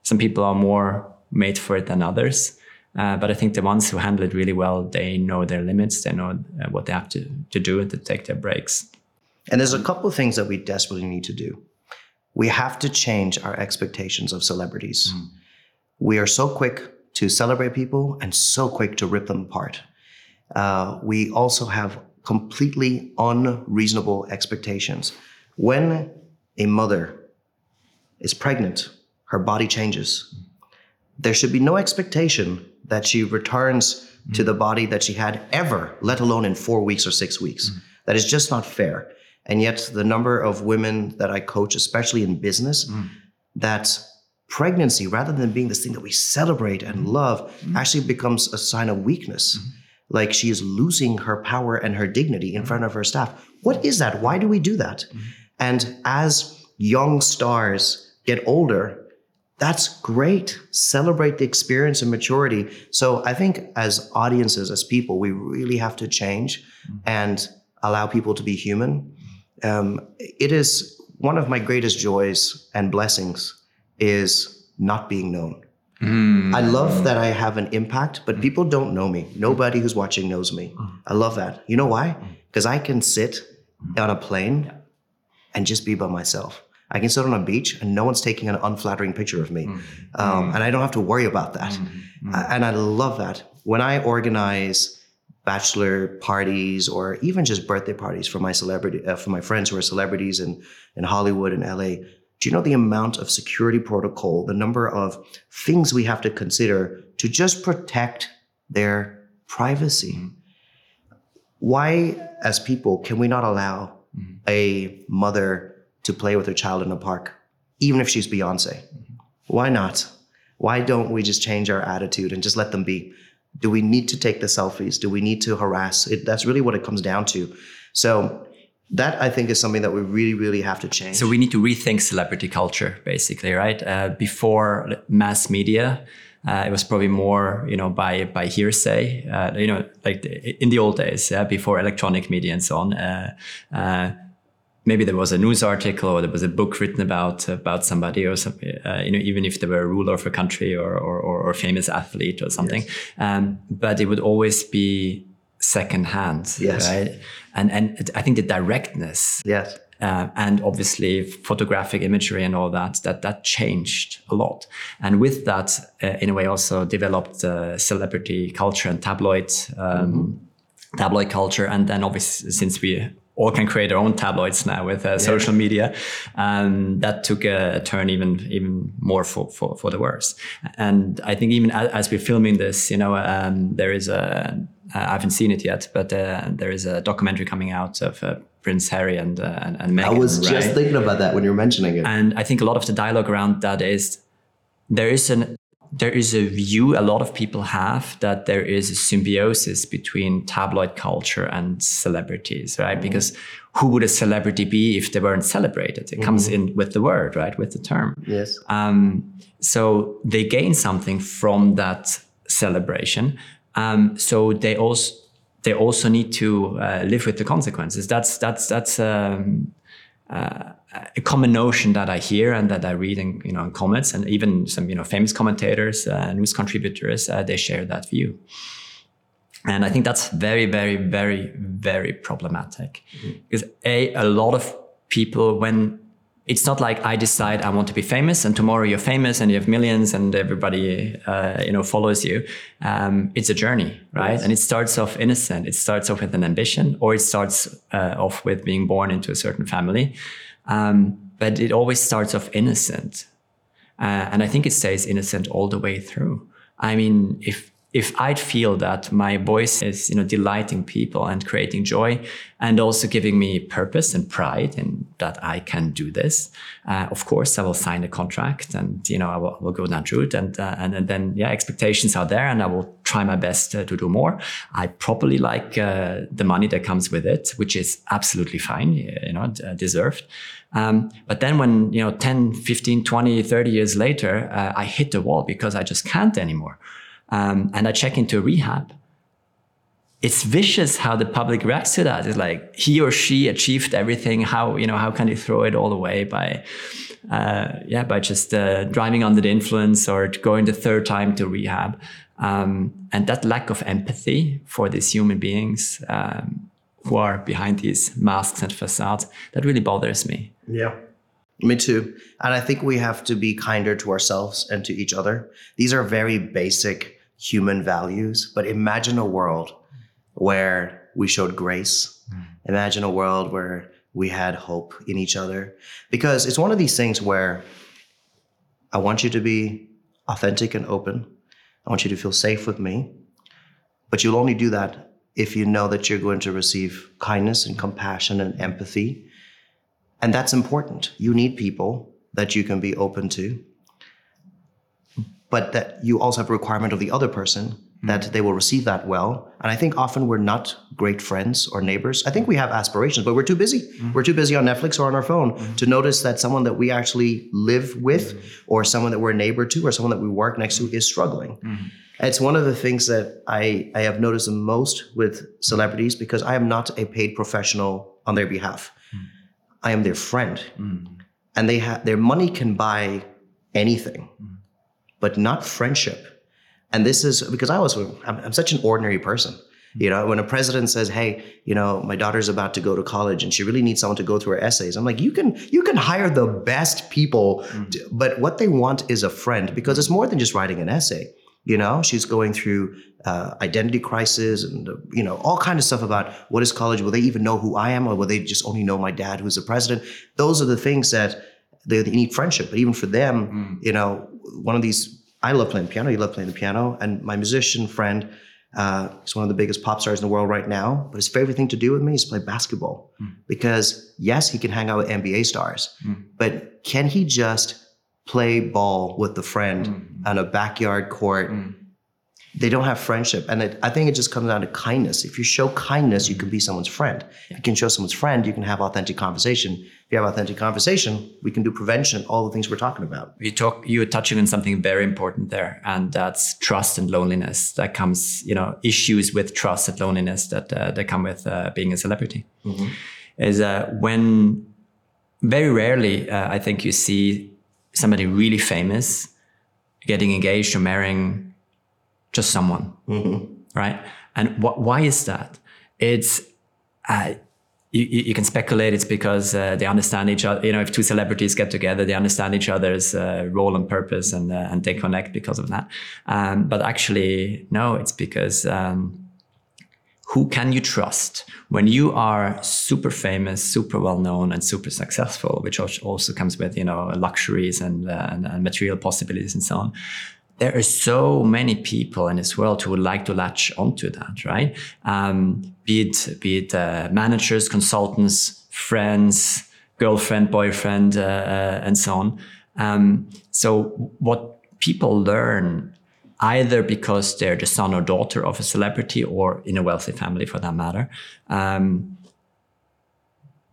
Some people are more made for it than others. Uh, but I think the ones who handle it really well, they know their limits. They know uh, what they have to, to do and to take their breaks. And there's a couple of things that we desperately need to do. We have to change our expectations of celebrities. Mm. We are so quick to celebrate people and so quick to rip them apart. Uh, we also have completely unreasonable expectations. When a mother is pregnant, her body changes. There should be no expectation that she returns mm-hmm. to the body that she had ever, let alone in four weeks or six weeks. Mm-hmm. That is just not fair. And yet, the number of women that I coach, especially in business, mm-hmm. that pregnancy, rather than being this thing that we celebrate and love, mm-hmm. actually becomes a sign of weakness. Mm-hmm like she is losing her power and her dignity in front of her staff. What is that? Why do we do that? Mm-hmm. And as young stars get older, that's great. Celebrate the experience and maturity. So I think as audiences, as people, we really have to change mm-hmm. and allow people to be human. Um, it is one of my greatest joys and blessings is not being known. Mm. I love that I have an impact, but people don't know me. Nobody who's watching knows me. Mm. I love that. You know why? Because I can sit on a plane and just be by myself. I can sit on a beach and no one's taking an unflattering picture of me. Um, and I don't have to worry about that. And I love that. When I organize bachelor parties or even just birthday parties for my celebrity, uh, for my friends who are celebrities in, in Hollywood and LA, do you know the amount of security protocol, the number of things we have to consider to just protect their privacy? Why, as people, can we not allow mm-hmm. a mother to play with her child in a park, even if she's Beyonce? Mm-hmm. Why not? Why don't we just change our attitude and just let them be? Do we need to take the selfies? Do we need to harass? It, that's really what it comes down to. So that I think is something that we really, really have to change. So we need to rethink celebrity culture, basically, right? Uh, before mass media, uh, it was probably more, you know, by by hearsay. Uh, you know, like in the old days, yeah, before electronic media and so on. Maybe there was a news article or there was a book written about about somebody or something. Uh, you know, even if they were a ruler of a country or or, or famous athlete or something. Yes. Um, but it would always be secondhand, yes. right? And and I think the directness, yes. Uh, and obviously photographic imagery and all that that that changed a lot and with that uh, in a way also developed uh, celebrity culture and tabloid um, mm-hmm. tabloid culture and then obviously since we all can create their own tabloids now with uh, yeah. social media. And that took a, turn even even more for, for, for the worse. And I think even as, as we're filming this, you know, um, there is a uh, I haven't seen it yet, but uh, there is a documentary coming out of uh, Prince Harry and uh, and, and Meghan. I was right? just thinking about that when you were mentioning it. And I think a lot of the dialogue around that is there is an there is a view a lot of people have that there is a symbiosis between tabloid culture and celebrities, right? Mm-hmm. Because who would a celebrity be if they weren't celebrated? It mm-hmm. comes in with the word, right? With the term. Yes. Um, so they gain something from that celebration. Um, so they also they also need to uh, live with the consequences. That's that's that's um, uh, a common notion that I hear and that I read in you know in comments and even some you know famous commentators, uh, news contributors, uh, they share that view. And I think that's very, very, very, very problematic mm-hmm. because a a lot of people when it's not like I decide I want to be famous and tomorrow you're famous and you have millions and everybody uh, you know follows you. Um, it's a journey, right? Yes. And it starts off innocent. It starts off with an ambition, or it starts uh, off with being born into a certain family. Um, but it always starts off innocent, uh, and I think it stays innocent all the way through. I mean, if if I'd feel that my voice is, you know, delighting people and creating joy and also giving me purpose and pride in that I can do this, uh, of course, I will sign a contract and, you know, I will, will go that route and, uh, and, and, then, yeah, expectations are there and I will try my best uh, to do more. I probably like uh, the money that comes with it, which is absolutely fine, you know, deserved. Um, but then when, you know, 10, 15, 20, 30 years later, uh, I hit the wall because I just can't anymore um, and I check into rehab, it's vicious how the public reacts to that. It's like he or she achieved everything. How you know how can you throw it all away by uh, yeah by just uh, driving under the influence or going the third time to rehab? Um, and that lack of empathy for these human beings um, who are behind these masks and facades that really bothers me. Yeah. Me too. And I think we have to be kinder to ourselves and to each other. These are very basic human values. But imagine a world where we showed grace. Mm. Imagine a world where we had hope in each other. Because it's one of these things where I want you to be authentic and open. I want you to feel safe with me. But you'll only do that if you know that you're going to receive kindness and compassion and empathy. And that's important. You need people that you can be open to but that you also have a requirement of the other person mm-hmm. that they will receive that well. And I think often we're not great friends or neighbors. I think we have aspirations, but we're too busy. Mm-hmm. We're too busy on Netflix or on our phone mm-hmm. to notice that someone that we actually live with mm-hmm. or someone that we're a neighbor to or someone that we work next to is struggling. Mm-hmm. It's one of the things that I, I have noticed the most with celebrities because I am not a paid professional on their behalf. I am their friend. Mm. And they have their money can buy anything mm. but not friendship. And this is because I was, I'm, I'm such an ordinary person. Mm. You know, when a president says, "Hey, you know, my daughter's about to go to college and she really needs someone to go through her essays," I'm like, "You can, you can hire the best people, mm-hmm. to, but what they want is a friend because it's more than just writing an essay." You know, she's going through uh, identity crisis and uh, you know all kind of stuff about what is college. Will they even know who I am, or will they just only know my dad, who's the president? Those are the things that they, they need friendship. But even for them, mm. you know, one of these. I love playing the piano. You love playing the piano, and my musician friend. Uh, he's one of the biggest pop stars in the world right now. But his favorite thing to do with me is play basketball. Mm. Because yes, he can hang out with NBA stars, mm. but can he just play ball with a friend mm. on a backyard court? Mm. they don't have friendship. And it, I think it just comes down to kindness. If you show kindness, you can be someone's friend. If you can show someone's friend, you can have authentic conversation. If you have authentic conversation, we can do prevention, all the things we're talking about. You talk, you're touching on something very important there, and that's trust and loneliness. That comes, you know, issues with trust and loneliness that uh, that come with uh, being a celebrity. Mm-hmm. Is uh, when very rarely, uh, I think you see somebody really famous getting engaged or marrying just someone, mm-hmm. right? And wh- why is that? It's uh, you, you, can speculate it's because uh, they understand each other. You know, if two celebrities get together, they understand each other's uh, role and purpose, and uh, and they connect because of that. Um, but actually, no, it's because. Um, who can you trust when you are super famous, super well known, and super successful, which also comes with you know luxuries and, uh, and, and material possibilities and so on there are so many people in this world who would like to latch onto that, right? Um, be it be it uh, managers, consultants, friends, girlfriend, boyfriend, uh, uh, and so on. Um, so what people learn either because they're the son or daughter of a celebrity or in a wealthy family for that matter um,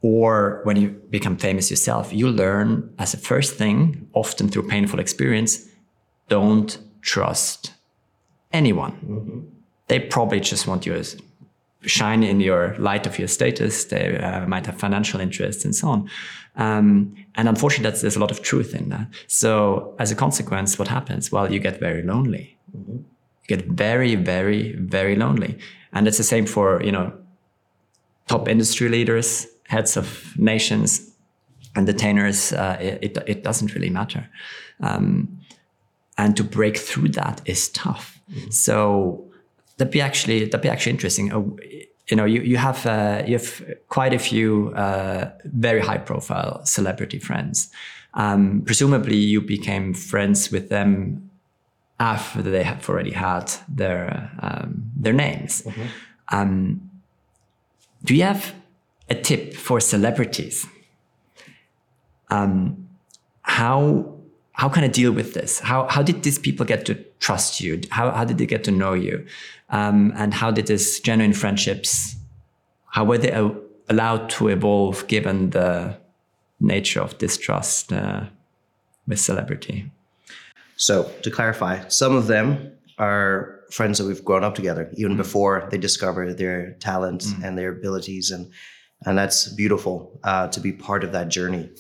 or when you become famous yourself you learn as a first thing often through painful experience don't trust anyone. Mm-hmm. They probably just want you to shine in your light of your status. They uh, might have financial interests and so on. Um, and unfortunately, there's a lot of truth in that. So as a consequence, what happens? Well, you get very lonely. Mm-hmm. Get very, very, very lonely. And it's the same for, you know, top industry leaders, heads of nations, entertainers. Uh, it, it, doesn't really matter. Um, and to break through that is tough. Mm-hmm. So that'd be actually that'd be actually interesting. Uh, you know, you you have uh, you have quite a few uh, very high profile celebrity friends. Um, presumably, you became friends with them after they have already had their um, their names. Mm-hmm. Um, do you have a tip for celebrities? Um, how how can I deal with this? How, how did these people get to trust you? How, how did they get to know you? Um, and how did these genuine friendships, how were they allowed to evolve given the nature of distrust uh, with celebrity? So to clarify, some of them are friends that we've grown up together even mm. before they discover their talent mm. and their abilities and and that's beautiful uh, to be part of that journey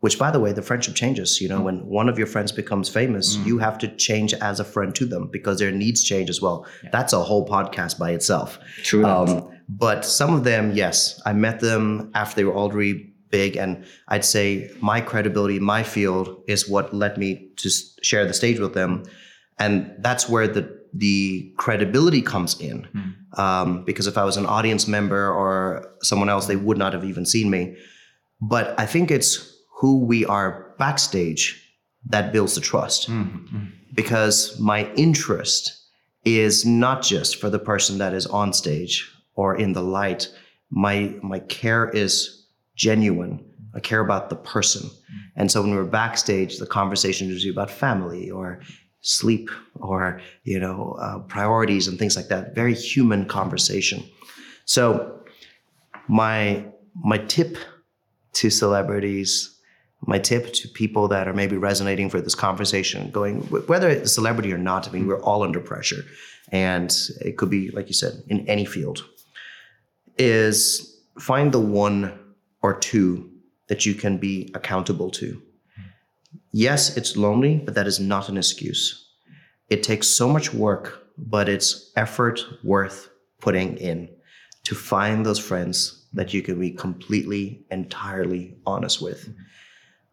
which by the way the friendship changes you know mm. when one of your friends becomes famous you have to change as a friend to them because their needs change as well yeah. that's a whole podcast by itself true um, but some of them yes i met them after they were already big and i'd say my credibility my field is what led me to share the stage with them and that's where the the credibility comes in mm. um, because if i was an audience member or someone else they would not have even seen me but i think it's who we are backstage that builds the trust. Mm-hmm. Because my interest is not just for the person that is on stage or in the light. My my care is genuine. I care about the person. And so when we're backstage, the conversation usually about family or sleep or you know uh, priorities and things like that. Very human conversation. So my my tip to celebrities my tip to people that are maybe resonating for this conversation, going whether it's a celebrity or not. I mean, we're all under pressure, and it could be like you said in any field. Is find the one or two that you can be accountable to. Yes, it's lonely, but that is not an excuse. It takes so much work, but it's effort worth putting in to find those friends that you can be completely, entirely honest with.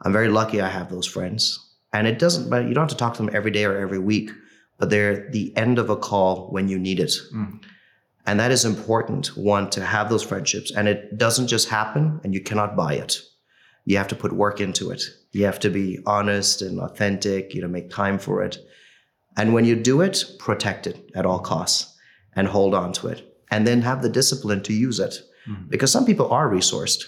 I'm very lucky I have those friends. And it doesn't, but you don't have to talk to them every day or every week, but they're the end of a call when you need it. Mm. And that is important, one, to have those friendships. And it doesn't just happen and you cannot buy it. You have to put work into it. You have to be honest and authentic, you know, make time for it. And when you do it, protect it at all costs and hold on to it. And then have the discipline to use it. Mm. Because some people are resourced,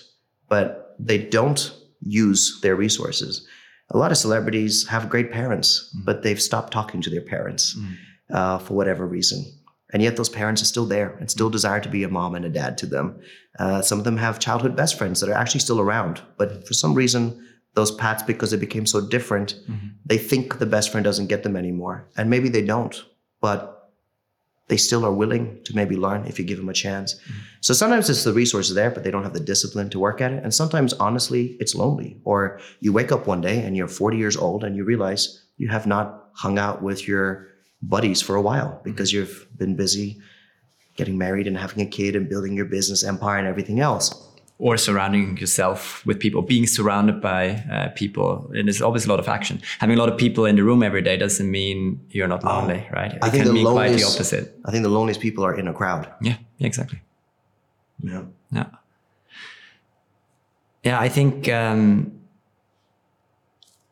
but they don't use their resources. A lot of celebrities have great parents, mm. but they've stopped talking to their parents. Mm. uh, for whatever reason. And yet those parents are still there and still desire to be a mom and a dad to them. Uh, some of them have childhood best friends that are actually still around, but for some reason, those paths, because they became so different, mm-hmm. they think the best friend doesn't get them anymore. And maybe they don't, but they still are willing to maybe learn if you give them a chance. Mm-hmm. So sometimes it's the resources there, but they don't have the discipline to work at it. And sometimes, honestly, it's lonely. Or you wake up one day and you're 40 years old and you realize you have not hung out with your buddies for a while mm-hmm. because mm-hmm. you've been busy getting married and having a kid and building your business empire and everything else. Or surrounding yourself with people, being surrounded by uh, people, and there's always a lot of action. Having a lot of people in the room every day doesn't mean you're not lonely, right? It I think the loneliest, the opposite. I think the loneliest people are in a crowd. Yeah, exactly. Yeah, yeah, yeah. I think um,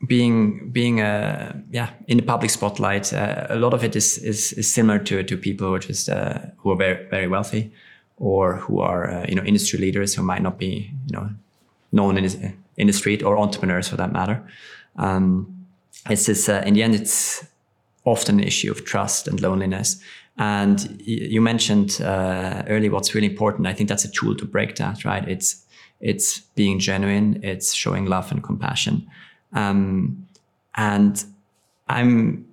being being uh, yeah in the public spotlight, uh, a lot of it is, is, is similar to to people who are just uh, who are very very wealthy, or who are uh, you know industry leaders who might not be you know known in in the street or entrepreneurs for that matter. Um, it's this uh, in the end it's often an issue of trust and loneliness. And you mentioned uh, earlier what's really important. I think that's a tool to break that. Right? It's it's being genuine. It's showing love and compassion. Um, and I'm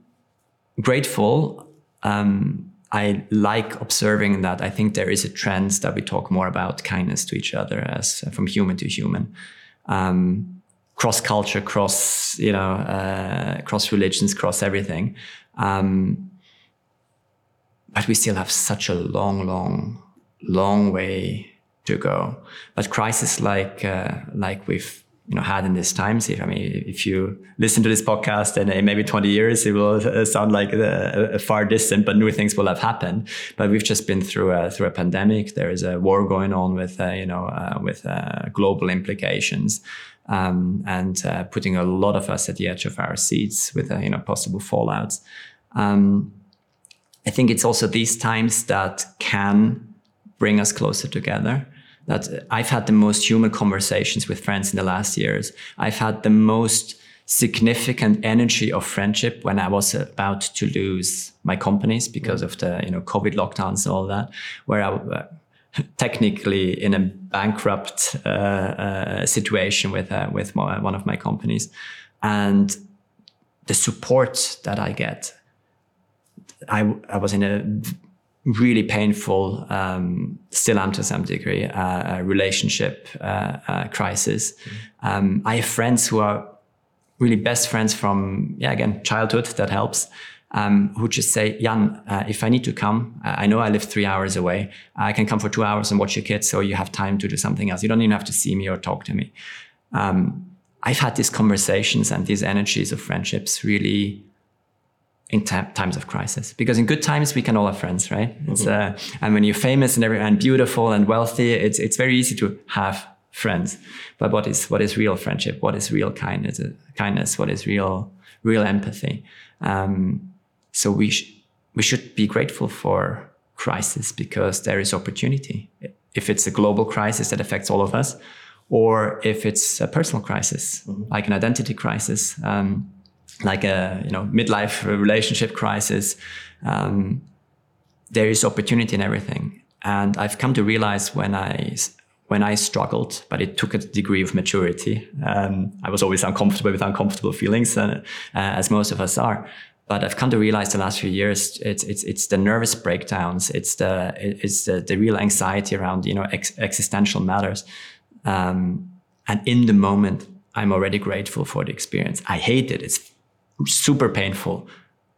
grateful. Um, I like observing that. I think there is a trend that we talk more about kindness to each other as from human to human, um, cross culture, cross you know, uh, cross religions, cross everything. Um, but we still have such a long, long, long way to go. But crisis like uh, like we've you know had in these times. If I mean, if you listen to this podcast and in maybe 20 years, it will uh, sound like a, a, far distant, but new things will have happened. But we've just been through a through a pandemic. There is a war going on with uh, you know uh, with uh, global implications. Um, and uh, putting a lot of us at the edge of our seats with uh, you know possible fallouts. Um, I think it's also these times that can bring us closer together that I've had the most human conversations with friends in the last years. I've had the most significant energy of friendship when I was about to lose my companies because of the you know COVID lockdowns and all that, where I uh, <laughs> technically in a bankrupt uh, uh, situation with uh, with my, one of my companies, and the support that I get. I, I was in a really painful, um, still am to some degree, uh, relationship uh, uh, crisis. Mm-hmm. Um, I have friends who are really best friends from, yeah, again, childhood, that helps, um, who just say, Jan, uh, if I need to come, I know I live three hours away. I can come for two hours and watch your kids, so you have time to do something else. You don't even have to see me or talk to me. Um, I've had these conversations and these energies of friendships really in times of crisis. Because in good times we can all have friends right? Mm-hmm. uh, and when you're famous and, every, and beautiful and wealthy it's it's very easy to have friends. But what is what is real friendship? What is real kindness uh, kindness? What is real real empathy? Um, so we sh- we should be grateful for crisis because there is opportunity. If it's a global crisis that affects all of us or if it's a personal crisis mm-hmm. like an identity crisis um, like a you know midlife relationship crisis, um, there is opportunity in everything. And I've come to realize when I when I struggled, but it took a degree of maturity. Um, I was always uncomfortable with uncomfortable feelings, uh, uh, as most of us are. But I've come to realize the last few years, it's it's it's the nervous breakdowns, it's the it's the, the real anxiety around you know ex- existential matters, um, and in the moment, I'm already grateful for the experience. I hate it; it's super painful,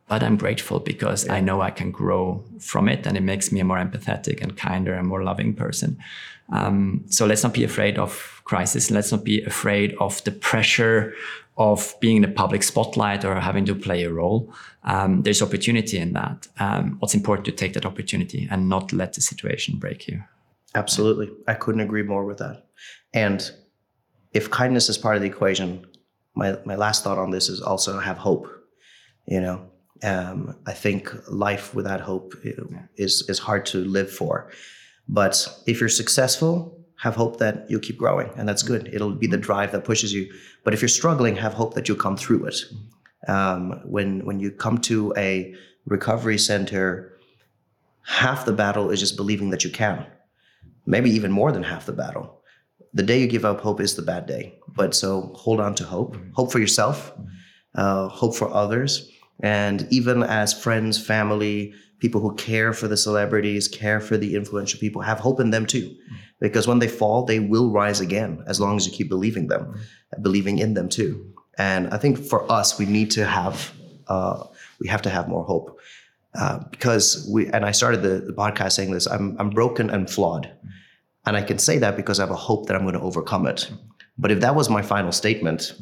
but I'm grateful because yeah. I know I can grow from it and it makes me a more empathetic and kinder and more loving person. Um, so let's not be afraid of crisis. Let's not be afraid of the pressure of being in the public spotlight or having to play a role. Um, there's opportunity in that. Um, what's important to take that opportunity and not let the situation break you. Absolutely. I couldn't agree more with that. And if kindness is part of the equation, my my last thought on this is also have hope. You know, um, I think life without hope is is hard to live for. But if you're successful, have hope that you'll keep growing, and that's good. It'll be the drive that pushes you. But if you're struggling, have hope that you'll come through it. Um, when when you come to a recovery center, half the battle is just believing that you can. Maybe even more than half the battle. The day you give up hope is the bad day. But so hold on to hope. Hope for yourself, uh, hope for others. And even as friends, family, people who care for the celebrities, care for the influential people, have hope in them too. Because when they fall, they will rise again as long as you keep believing them, believing in them too. And I think for us, we need to have uh, we have to have more hope uh, because we. And I started the, the podcast saying this: I'm I'm broken and flawed, and I can say that because I have a hope that I'm going to overcome it. But if that was my final statement,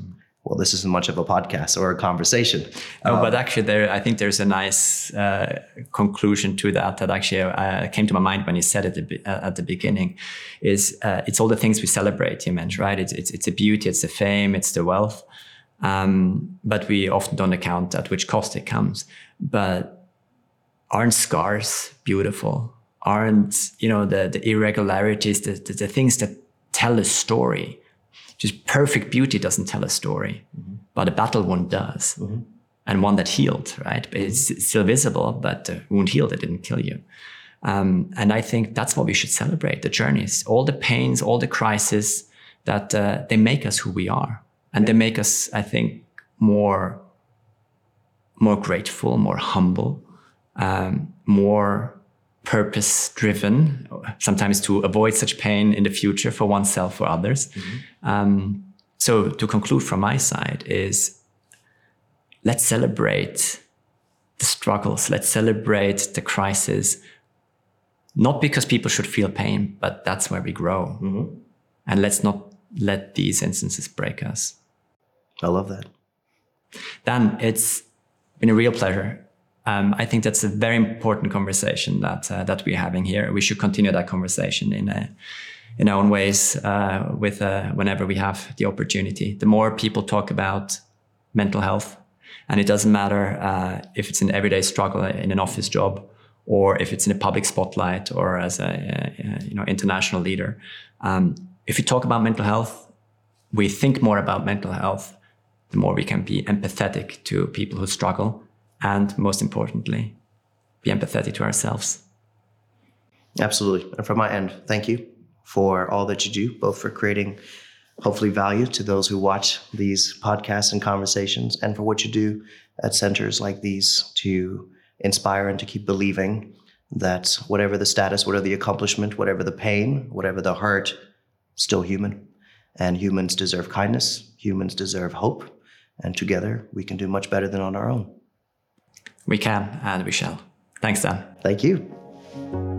well, this isn't much of a podcast or a conversation. No, but actually, there I think there's a nice uh, conclusion to that that actually uh, came to my mind when you said it at the beginning. Is uh, it's all the things we celebrate, you mentioned, right? It's, it's it's the beauty, it's the fame, it's the wealth, um, but we often don't account at which cost it comes. But aren't scars beautiful? Aren't you know the the irregularities, the, the, the things that tell a story? Just perfect beauty doesn't tell a story, mm-hmm. but a battle wound does, mm-hmm. and one that healed, right? It's still visible, but the wound healed. It didn't kill you. Um, and I think that's what we should celebrate: the journeys, all the pains, all the crises that uh, they make us who we are and they make us i think more more grateful more humble um, more purpose driven sometimes to avoid such pain in the future for oneself or others mm-hmm. um, so to conclude from my side is let's celebrate the struggles let's celebrate the crisis not because people should feel pain but that's where we grow mm-hmm. and let's not let these instances break us I love that. Dan, it's been a real pleasure. Um, I think that's a very important conversation that uh, that we're having here. We should continue that conversation in a, in our own ways uh, with uh, whenever we have the opportunity. The more people talk about mental health, and it doesn't matter uh, if it's an everyday struggle in an office job, or if it's in a public spotlight, or as a, a you know international leader. Um, if you talk about mental health, we think more about mental health the more we can be empathetic to people who struggle, and most importantly, be empathetic to ourselves. Absolutely. And from my end, thank you for all that you do, both for creating hopefully value to those who watch these podcasts and conversations, and for what you do at centers like these to inspire and to keep believing that whatever the status, whatever the accomplishment, whatever the pain, whatever the hurt, still human. And humans deserve kindness, humans deserve hope, and together we can do much better than on our own. We can and we shall. Thanks, Dan. Thank you.